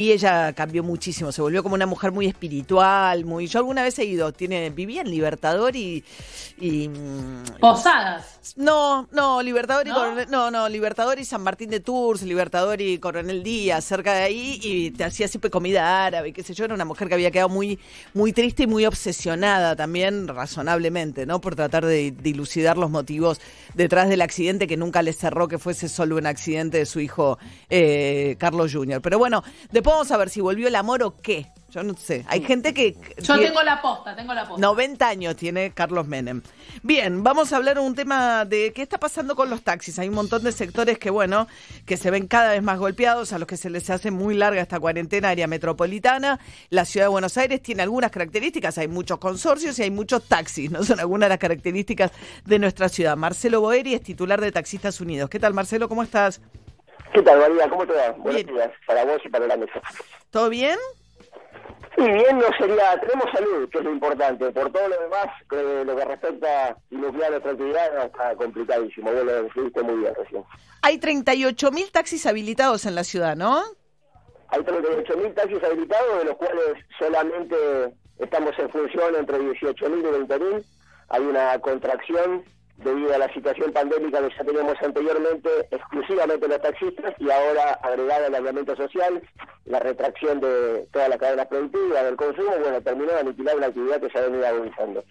Y ella cambió muchísimo, se volvió como una mujer muy espiritual, muy. Yo alguna vez he ido, tiene, vivía en Libertador y. y mm, Posadas. no, no, Libertador y Coronel- no, no, Libertador y San Martín de Tours, Libertador y Coronel Díaz, cerca de ahí, y te hacía siempre comida árabe, qué sé yo, era una mujer que había quedado muy, muy triste y muy obsesionada también, razonablemente, ¿no? Por tratar de dilucidar los motivos detrás del accidente que nunca le cerró que fuese solo un accidente de su hijo eh, Carlos Jr. Pero bueno, después vamos a ver si volvió el amor o qué. Yo no sé. Hay gente que. Yo tengo la posta, tengo la posta. 90 años tiene Carlos Menem. Bien, vamos a hablar un tema de qué está pasando con los taxis. Hay un montón de sectores que, bueno, que se ven cada vez más golpeados, a los que se les hace muy larga esta cuarentena área metropolitana. La ciudad de Buenos Aires tiene algunas características, hay muchos consorcios y hay muchos taxis, ¿no? Son algunas de las características de nuestra ciudad. Marcelo Boeri es titular de Taxistas Unidos. ¿Qué tal, Marcelo? ¿Cómo estás? ¿Qué tal, María? ¿Cómo te va? Buenos Bien. días para vos y para la mesa. ¿Todo bien? Y bien, no sería, tenemos salud, que es lo importante. Por todo lo demás, eh, lo que respecta a nuclear nuestra actividad, está complicadísimo. Vos lo describiste muy bien recién. Hay 38 mil taxis habilitados en la ciudad, ¿no? Hay 38.000 taxis habilitados, de los cuales solamente estamos en función entre 18.000 y 20.000. Hay una contracción debido a la situación pandémica que ya teníamos anteriormente, exclusivamente los taxistas, y ahora agregada al aislamiento social, la retracción de todas las cadenas productivas, del consumo, bueno, terminó de aniquilar una actividad que se ha venido agudizando.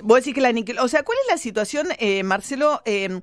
Vos decís que la aniquiló. O sea, ¿cuál es la situación, eh, Marcelo? Eh,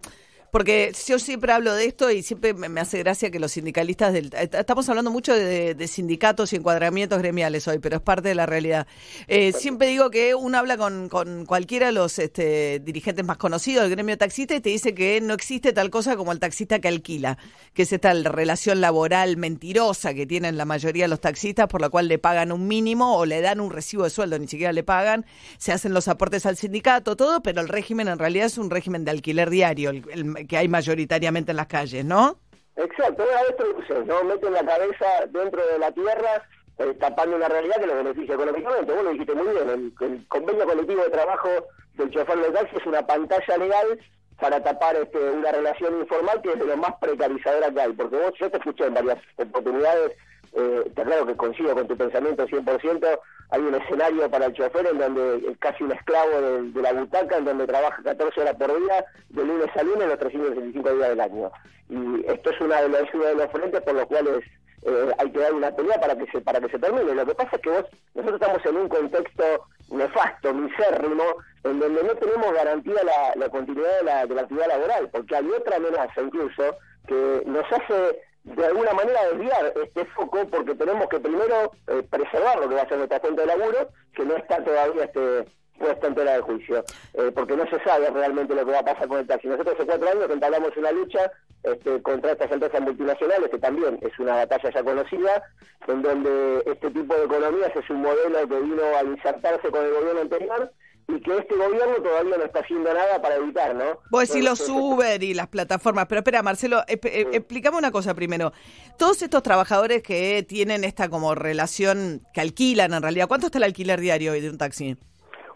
porque yo siempre hablo de esto y siempre me hace gracia que los sindicalistas del... eh, Estamos hablando mucho de, de sindicatos y encuadramientos gremiales hoy, pero es parte de la realidad. Eh, siempre digo que uno habla con, con cualquiera de los este, dirigentes más conocidos del gremio taxista y te dice que no existe tal cosa como el taxista que alquila, que es esta relación laboral mentirosa que tienen la mayoría de los taxistas, por la cual le pagan un mínimo o le dan un recibo de sueldo, ni siquiera le pagan, se hacen los aportes al sindicato, todo, pero el régimen en realidad es un régimen de alquiler diario, el, el que hay mayoritariamente en las calles, ¿no? Exacto, una luces, ¿no? Meten la cabeza dentro de la tierra, eh, tapando una realidad que lo beneficia económicamente. Vos lo dijiste muy bien, el, el convenio colectivo de trabajo del chofer de taxi es una pantalla legal para tapar este, una relación informal que es de lo más precarizadora que hay. Porque vos, yo te escuché en varias oportunidades, eh, te aclaro que coincido con tu pensamiento 100%, hay un escenario para el chofer en donde es casi un esclavo de, de la butaca, en donde trabaja 14 horas por día, de lunes a lunes, los 365 días del año. Y esto es una de los, uno de los frentes por los cuales eh, hay que dar una pelea para que se para que se termine. Lo que pasa es que vos, nosotros estamos en un contexto nefasto, misérrimo, en donde no tenemos garantía la, la continuidad de la, de la actividad laboral, porque hay otra amenaza incluso que nos hace de alguna manera desviar este foco porque tenemos que primero eh, preservar lo que va a ser nuestra fuente de laburo, que no está todavía este puesta en tela de juicio, eh, porque no se sabe realmente lo que va a pasar con el taxi. Nosotros hace cuatro años entablamos una lucha este, contra estas empresas multinacionales, que también es una batalla ya conocida, en donde este tipo de economías es un modelo que vino a insertarse con el gobierno anterior y que este gobierno todavía no está haciendo nada para evitar, ¿no? Vos decís los Uber y las plataformas, pero espera, Marcelo, esp- eh, explícame una cosa primero. Todos estos trabajadores que tienen esta como relación, que alquilan en realidad, ¿cuánto está el alquiler diario hoy de un taxi?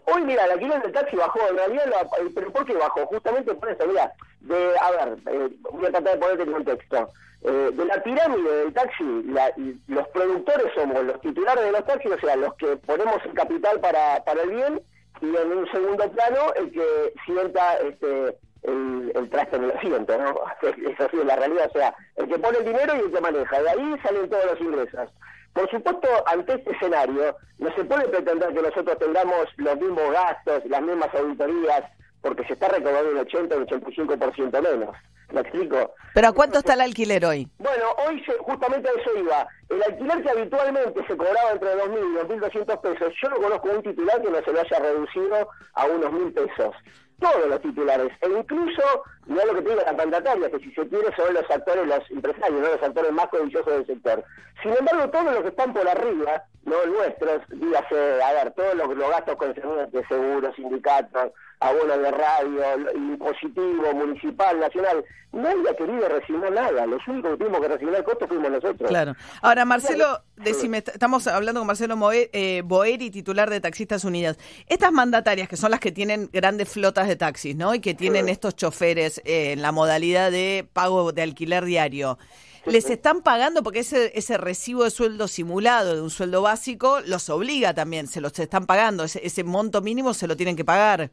Hoy, mira, el alquiler del taxi bajó, en realidad, la- eh, ¿pero por qué bajó? Justamente por eso, mira, de, a ver, eh, voy a tratar de ponerte en contexto. Eh, de la pirámide del taxi, la- los productores somos los titulares de los taxis, o sea, los que ponemos el capital para, para el bien, y en un segundo plano, el que sienta este el, el traste en el asiento, ¿no? Es así, la realidad, o sea, el que pone el dinero y el que maneja, de ahí salen todos los ingresos. Por supuesto, ante este escenario, no se puede pretender que nosotros tengamos los mismos gastos, las mismas auditorías, porque se está recaudando un 80 o un 85% menos. ¿Me explico? ¿Pero a cuánto está el alquiler hoy? Bueno, hoy se- justamente a eso iba. El alquiler que habitualmente se cobraba entre 2.000 y 2.200 pesos, yo no conozco un titular que no se lo haya reducido a unos 1.000 pesos. Todos los titulares, e incluso, no lo que te digo la mandataria, que si se quiere son los actores, los empresarios, no los actores más codiciosos del sector. Sin embargo, todos los que están por arriba, no nuestros, dígase, a ver, todos los, los gastos concernientes, seguros, sindicatos, abonos de radio, impositivo, municipal, nacional. Nadie ha querido resignar nada. Los únicos que tuvimos que resignar costos fuimos nosotros. Claro. Ahora, Marcelo, decime, estamos hablando con Marcelo eh, Boeri, titular de Taxistas Unidas. Estas mandatarias, que son las que tienen grandes flotas de taxis, ¿no? Y que tienen estos choferes eh, en la modalidad de pago de alquiler diario. ¿Les están pagando porque ese, ese recibo de sueldo simulado de un sueldo básico los obliga también? Se los están pagando, ese, ese monto mínimo se lo tienen que pagar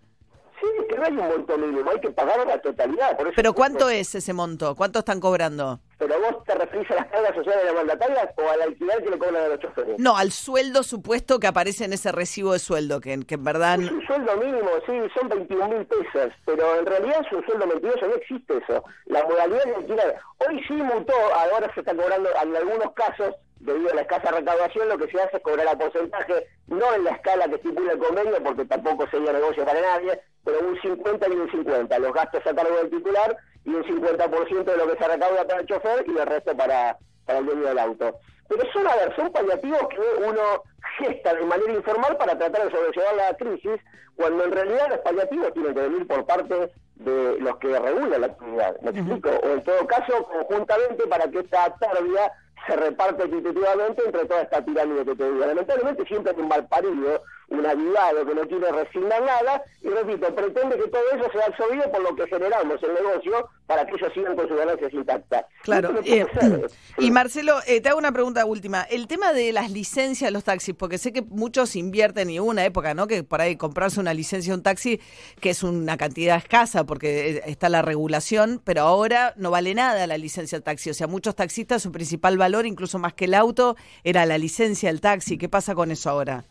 no hay un monto mínimo, hay que pagar la totalidad. ¿Pero cuánto es ese monto? ¿Cuánto están cobrando? ¿Pero vos te referís a las cargas sociales de la mandataria o al alquiler que le cobran a los choferes? No, al sueldo supuesto que aparece en ese recibo de sueldo, que, que en verdad... Es un sueldo mínimo, sí, son 21 mil pesos, pero en realidad es un sueldo mentiroso, no existe eso. La modalidad de alquiler, hoy sí mutó, ahora se está cobrando en algunos casos debido a la escasa recaudación, lo que se hace es cobrar a porcentaje, no en la escala que estipula el convenio, porque tampoco sería negocio para nadie, pero un 50 y un 50. Los gastos a cargo del titular y un 50% de lo que se recauda para el chofer y el resto para, para el dueño del auto. Pero son, a ver, son paliativos que uno gesta de manera informal para tratar de sobrellevar la crisis, cuando en realidad los paliativos tienen que venir por parte de los que regulan la actividad. ¿Me explico? O en todo caso, conjuntamente para que esta pérdida se reparte equitativamente entre toda esta pirámide que te digo. Lamentablemente siempre hay un mal parido, un avivado que no quiere resignar nada, y repito, pretende que todo eso sea absorbido por lo que generamos el negocio para que ellos sigan con sus ganancias intactas. Claro. Eh, y Marcelo, eh, te hago una pregunta última. El tema de las licencias de los taxis, porque sé que muchos invierten y hubo una época, ¿no? Que por ahí comprarse una licencia de un taxi, que es una cantidad escasa porque eh, está la regulación, pero ahora no vale nada la licencia del taxi. O sea, muchos taxistas su principal valor, incluso más que el auto, era la licencia del taxi. ¿Qué pasa con eso ahora?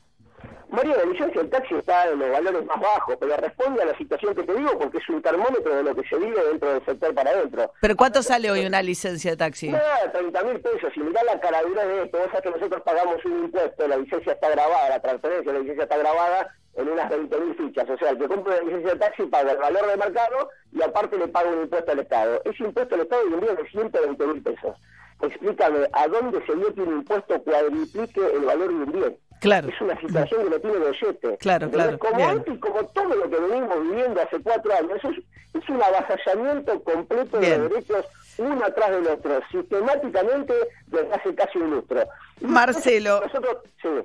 María, la licencia del taxi está en los valores más bajos, pero responde a la situación que te digo porque es un termómetro de lo que se vive dentro del sector para adentro. ¿Pero cuánto sale hoy una licencia de taxi? Nada, 30 mil pesos. Si mirá la caradura de esto, vos sabés que nosotros pagamos un impuesto, la licencia está grabada, la transferencia de la licencia está grabada en unas 20 mil fichas. O sea, el que compra una licencia de taxi paga el valor de mercado y aparte le paga un impuesto al Estado. Ese impuesto al Estado es de 120 mil pesos. Explícame, ¿a dónde se dio que un impuesto cuadriplique el valor de un bien? Claro. Es una situación que no tiene billete. Claro, claro. Como antes, como todo lo que venimos viviendo hace cuatro años, es, es un avasallamiento completo de derechos uno atrás del otro, sistemáticamente desde hace casi un lustro. Marcelo,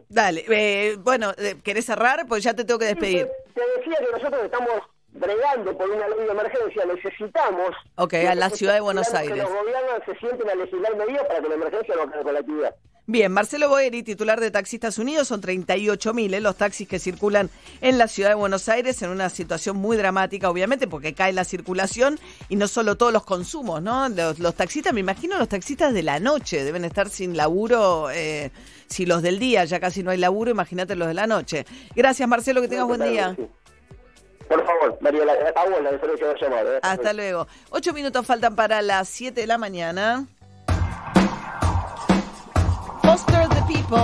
dale, eh, bueno, eh, ¿querés cerrar? Pues ya te tengo que despedir. te, decía que nosotros estamos bregando por una ley de emergencia, necesitamos... Ok, a la ciudad de Buenos Aires. Que los gobiernos se sienten a legislar medidas para que la emergencia no acabe con la actividad. Bien, Marcelo Boeri, titular de Taxistas Unidos, son 38 mil ¿eh? los taxis que circulan en la ciudad de Buenos Aires en una situación muy dramática, obviamente, porque cae la circulación y no solo todos los consumos, ¿no? Los, taxistas, me imagino los taxistas de la noche deben estar sin laburo, eh, si los del día ya casi no hay laburo, imagínate los de la noche. Gracias, Marcelo, que tengas buen día. Por favor, María, la, la diferencia de llamar. ¿eh? Hasta luego. Ocho minutos faltan para las siete de la mañana. Foster the people.